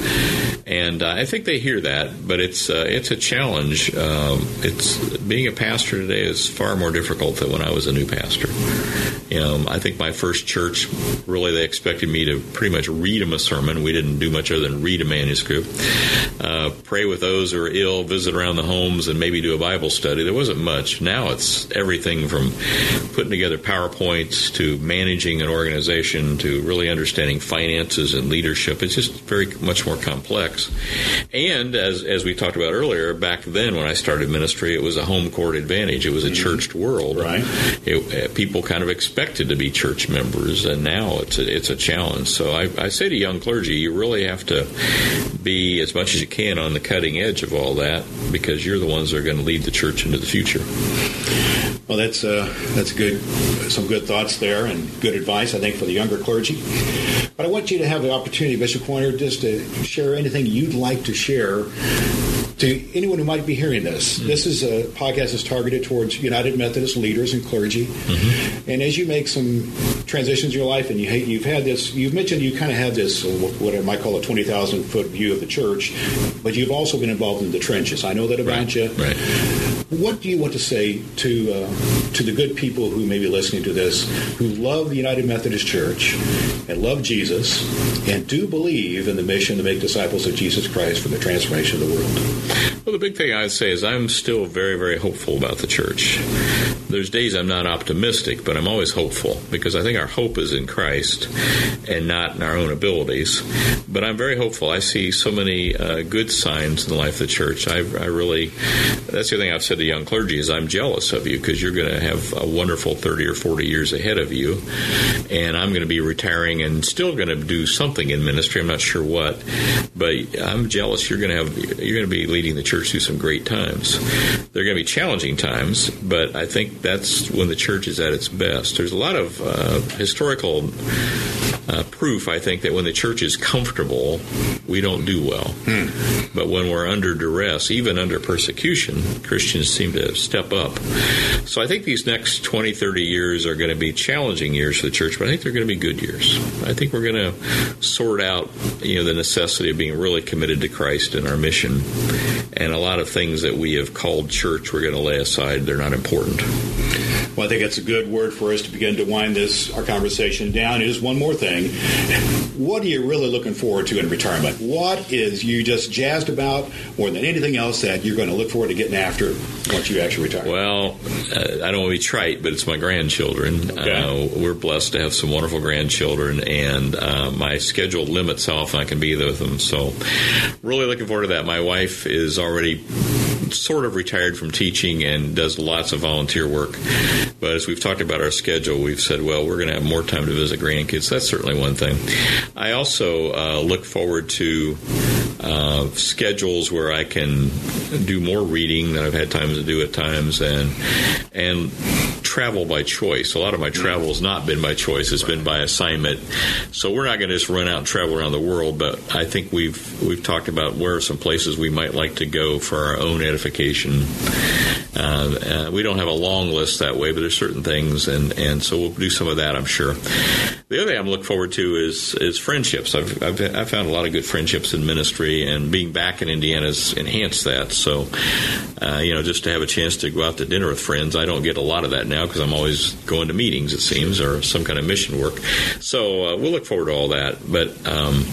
And uh, I think they hear that, but it's uh, it's a challenge. Um, it's being a pastor today is far more difficult than when I was a new pastor. You know, I think my first church really they expected me to pretty much read them a sermon. We didn't do much other than read a manuscript, uh, pray with those who are ill, visit around the homes, and maybe maybe do a Bible study. There wasn't much. Now it's everything from putting together PowerPoints to managing an organization to really understanding finances and leadership. It's just very much more complex. And as, as we talked about earlier, back then when I started ministry, it was a home court advantage. It was a mm-hmm. churched world. Right. It, people kind of expected to be church members, and now it's a, it's a challenge. So I, I say to young clergy, you really have to be as much as you can on the cutting edge of all that because you're the ones that are going to lead the church into the future. Well, that's uh, that's good. Some good thoughts there, and good advice, I think, for the younger clergy. But I want you to have the opportunity, Bishop Coyner, just to share anything you'd like to share to anyone who might be hearing this, mm-hmm. this is a podcast that's targeted towards United Methodist leaders and clergy. Mm-hmm. And as you make some transitions in your life, and you, you've had this, you've mentioned you kind of have this, uh, what I might call a 20,000 foot view of the church, but you've also been involved in the trenches. I know that about right. you. Right. What do you want to say to uh, to the good people who may be listening to this, who love the United Methodist Church and love Jesus, and do believe in the mission to make disciples of Jesus Christ for the transformation of the world? Well, the big thing I'd say is I'm still very, very hopeful about the church. There's days I'm not optimistic, but I'm always hopeful because I think our hope is in Christ and not in our own abilities. But I'm very hopeful. I see so many uh, good signs in the life of the church. I, I really, that's the thing I've said to young clergy is I'm jealous of you because you're going to have a wonderful 30 or 40 years ahead of you, and I'm going to be retiring and still going to do something in ministry. I'm not sure what, but I'm jealous. You're going to have you're going to be leading the church through some great times. They're going to be challenging times, but I think that's when the church is at its best. There's a lot of uh, historical uh, proof, I think, that when the church is comfortable, we don't do well. Hmm. But when we're under duress, even under persecution, Christians seem to step up. So I think these next 20, 30 years are going to be challenging years for the church, but I think they're going to be good years. I think we're going to sort out, you know, the necessity of being really committed to Christ and our mission. And a lot of things that we have called church, we're going to lay aside. They're not important. Well, I think it's a good word for us to begin to wind this our conversation down. Is one more thing. What are you really looking forward to in retirement? What is you just jazzed about more than anything else that you're going to look forward to getting after once you actually retire? Well, uh, I don't want to be trite, but it's my grandchildren. Okay. Uh, we're blessed to have some wonderful grandchildren, and uh, my schedule limits how often I can be with them. So, really looking forward to that. My wife is already sort of retired from teaching and does lots of volunteer work. But as we've talked about our schedule, we've said, well, we're going to have more time to visit grandkids. That's certainly one thing. I also uh, look forward to uh, schedules where I can do more reading than I've had time to do at times, and and travel by choice. A lot of my travel has not been by choice; it's been by assignment. So we're not going to just run out and travel around the world, but I think we've we've talked about where are some places we might like to go for our own edification. Uh, uh, we don't have a long list that way, but there's certain things, and, and so we'll do some of that, I'm sure. The other thing I'm looking forward to is is friendships. I've, I've, I've found a lot of good friendships in ministry, and being back in Indiana has enhanced that. So, uh, you know, just to have a chance to go out to dinner with friends, I don't get a lot of that now because I'm always going to meetings, it seems, or some kind of mission work. So uh, we'll look forward to all that, but um,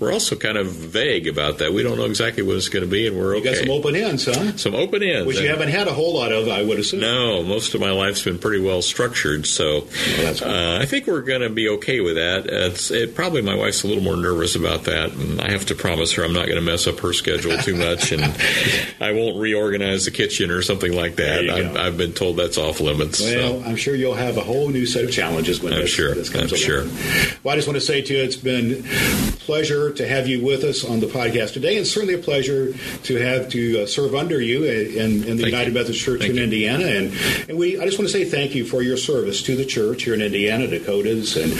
we're also kind of vague about that. We don't know exactly what it's going to be, and we're okay. You got some open ends, huh? Some open ends, which you haven't had a whole lot of, I would assume. No, most of my life's been pretty well structured, so well, uh, I think we're going to be okay with that. It's it, probably my wife's a little more nervous about that, and I have to promise her I'm not going to mess up her schedule too much, and I won't reorganize the kitchen or something like that. I've, I've, been told that's off limits. Well, so. I'm sure you'll have a whole new set of challenges when I'm this, sure. this comes I'm along. sure. Well, I just want to say to you, it's been a pleasure to have you with us on the podcast today, and certainly a pleasure to have to uh, serve under you in, in the Thank United you. Methodist Church Thank in you. Indiana, and and we I just want to say thank you for your service to the church here in Indiana, Dakotas, and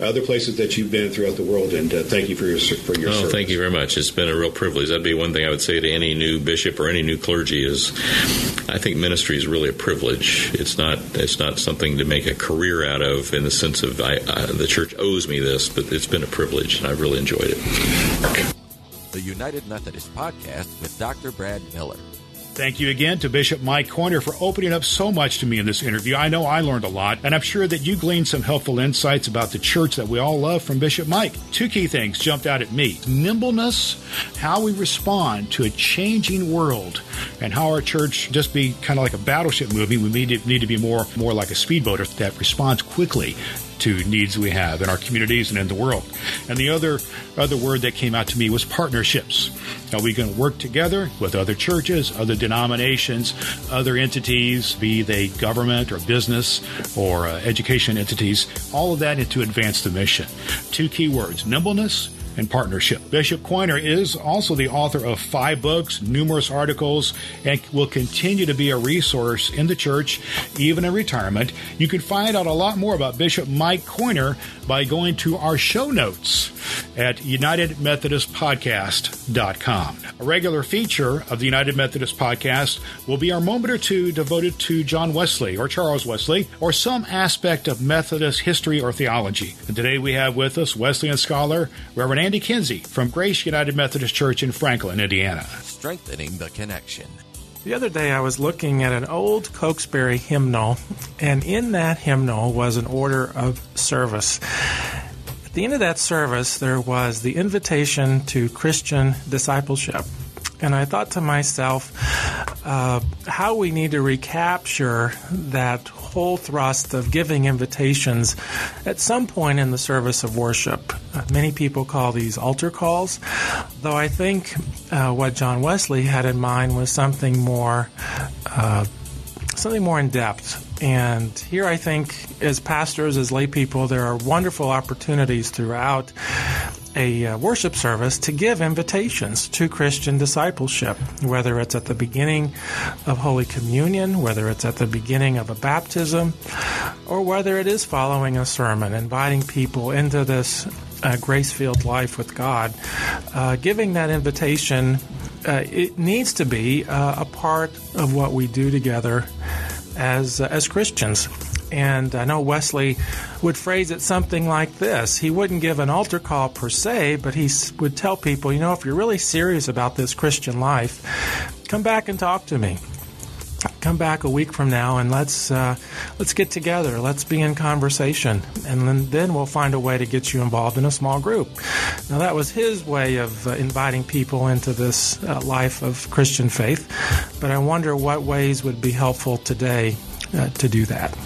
other places that you've been throughout the world, and uh, thank you for your for your Oh, service. thank you very much. It's been a real privilege. That'd be one thing I would say to any new bishop or any new clergy is, I think ministry is really a privilege. It's not. It's not something to make a career out of in the sense of I, I, the church owes me this, but it's been a privilege and I've really enjoyed it. The United Methodist Podcast with Dr. Brad Miller. Thank you again to Bishop Mike Coyner for opening up so much to me in this interview. I know I learned a lot, and I'm sure that you gleaned some helpful insights about the church that we all love from Bishop Mike. Two key things jumped out at me nimbleness, how we respond to a changing world, and how our church just be kind of like a battleship movie. We need to, need to be more, more like a speedboat that responds quickly to needs we have in our communities and in the world. And the other other word that came out to me was partnerships. Now we can work together with other churches, other denominations, other entities, be they government or business or uh, education entities, all of that to advance the mission. Two key words: nimbleness and partnership. Bishop Coyner is also the author of five books, numerous articles, and will continue to be a resource in the church, even in retirement. You can find out a lot more about Bishop Mike Coyner by going to our show notes at UnitedMethodistPodcast.com. A regular feature of the United Methodist Podcast will be our moment or two devoted to John Wesley or Charles Wesley or some aspect of Methodist history or theology. And today we have with us Wesleyan scholar Reverend Andy Kinsey from Grace United Methodist Church in Franklin, Indiana. Strengthening the connection. The other day I was looking at an old Cokesbury hymnal, and in that hymnal was an order of service. At the end of that service, there was the invitation to Christian discipleship. And I thought to myself, uh, how we need to recapture that whole thrust of giving invitations at some point in the service of worship. Uh, many people call these altar calls, though I think uh, what John Wesley had in mind was something more. Uh, something more in depth. And here I think, as pastors, as lay people, there are wonderful opportunities throughout a uh, worship service to give invitations to Christian discipleship, whether it's at the beginning of Holy Communion, whether it's at the beginning of a baptism, or whether it is following a sermon, inviting people into this uh, grace filled life with God. Uh, giving that invitation, uh, it needs to be uh, a part of what we do together as, uh, as Christians. And I know Wesley would phrase it something like this. He wouldn't give an altar call per se, but he would tell people, you know, if you're really serious about this Christian life, come back and talk to me. Come back a week from now and let's uh, let's get together. Let's be in conversation, and then, then we'll find a way to get you involved in a small group. Now that was his way of uh, inviting people into this uh, life of Christian faith, but I wonder what ways would be helpful today uh, to do that.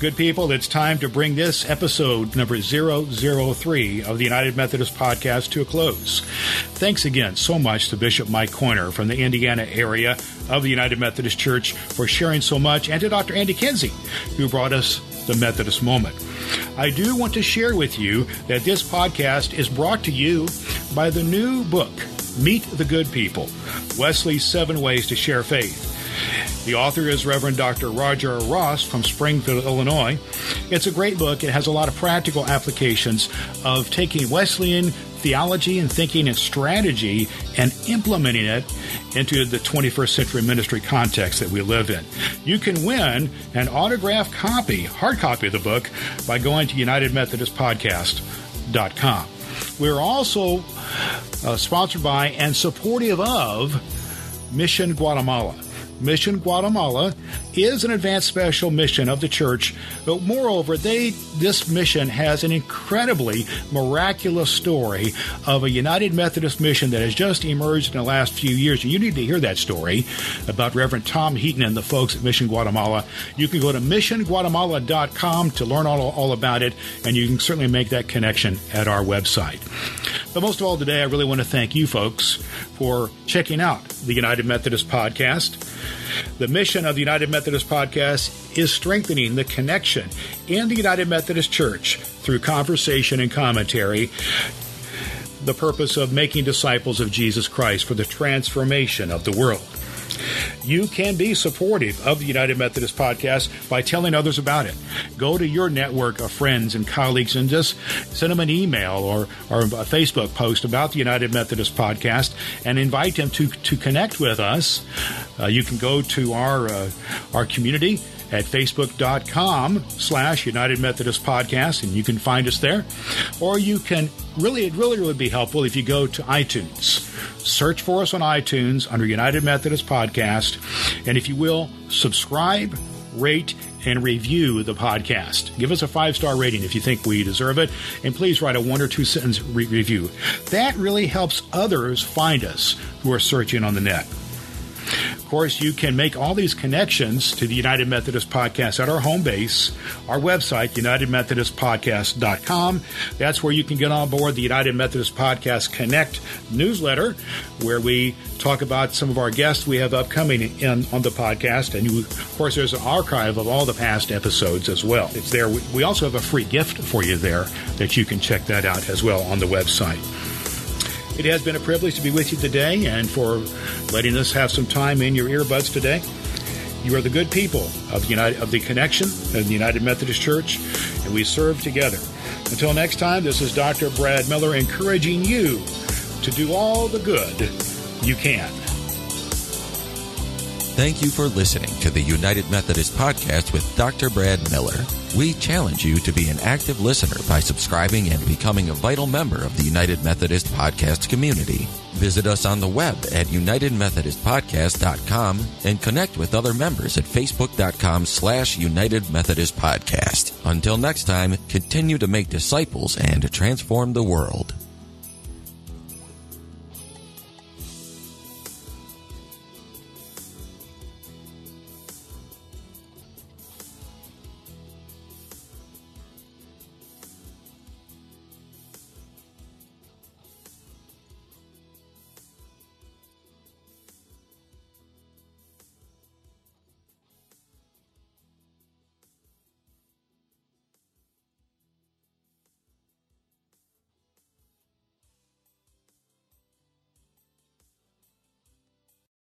Good people, it's time to bring this episode number 003 of the United Methodist Podcast to a close. Thanks again so much to Bishop Mike Coyner from the Indiana area of the United Methodist Church for sharing so much, and to Dr. Andy Kinsey, who brought us the Methodist Moment. I do want to share with you that this podcast is brought to you by the new book, Meet the Good People Wesley's Seven Ways to Share Faith. The author is Reverend Dr. Roger Ross from Springfield, Illinois. It's a great book. It has a lot of practical applications of taking Wesleyan theology and thinking and strategy and implementing it into the 21st century ministry context that we live in. You can win an autographed copy, hard copy of the book, by going to UnitedMethodistPodcast.com. We're also uh, sponsored by and supportive of Mission Guatemala. Mission Guatemala is an advanced special mission of the church, but moreover, they this mission has an incredibly miraculous story of a United Methodist mission that has just emerged in the last few years. And you need to hear that story about Reverend Tom Heaton and the folks at Mission Guatemala. You can go to missionguatemala.com to learn all, all about it, and you can certainly make that connection at our website. But most of all, today, I really want to thank you folks for checking out the United Methodist podcast. The mission of the United Methodist Podcast is strengthening the connection in the United Methodist Church through conversation and commentary. The purpose of making disciples of Jesus Christ for the transformation of the world. You can be supportive of the United Methodist Podcast by telling others about it. Go to your network of friends and colleagues and just send them an email or, or a Facebook post about the United Methodist Podcast and invite them to, to connect with us. Uh, you can go to our, uh, our community at facebook.com slash United Methodist Podcast, and you can find us there. Or you can really, it really would be helpful if you go to iTunes. Search for us on iTunes under United Methodist Podcast, and if you will, subscribe, rate, and review the podcast. Give us a five star rating if you think we deserve it, and please write a one or two sentence re- review. That really helps others find us who are searching on the net. Course, you can make all these connections to the United Methodist Podcast at our home base, our website, UnitedMethodistPodcast.com. That's where you can get on board the United Methodist Podcast Connect newsletter, where we talk about some of our guests we have upcoming in, on the podcast. And you, of course, there's an archive of all the past episodes as well. It's there. We also have a free gift for you there that you can check that out as well on the website. It has been a privilege to be with you today and for letting us have some time in your earbuds today. You are the good people of the United of the Connection and the United Methodist Church, and we serve together. Until next time, this is Dr. Brad Miller encouraging you to do all the good you can. Thank you for listening to the United Methodist Podcast with Dr. Brad Miller. We challenge you to be an active listener by subscribing and becoming a vital member of the United Methodist Podcast community. Visit us on the web at unitedmethodistpodcast.com and connect with other members at facebook.com slash United Methodist Podcast. Until next time, continue to make disciples and transform the world.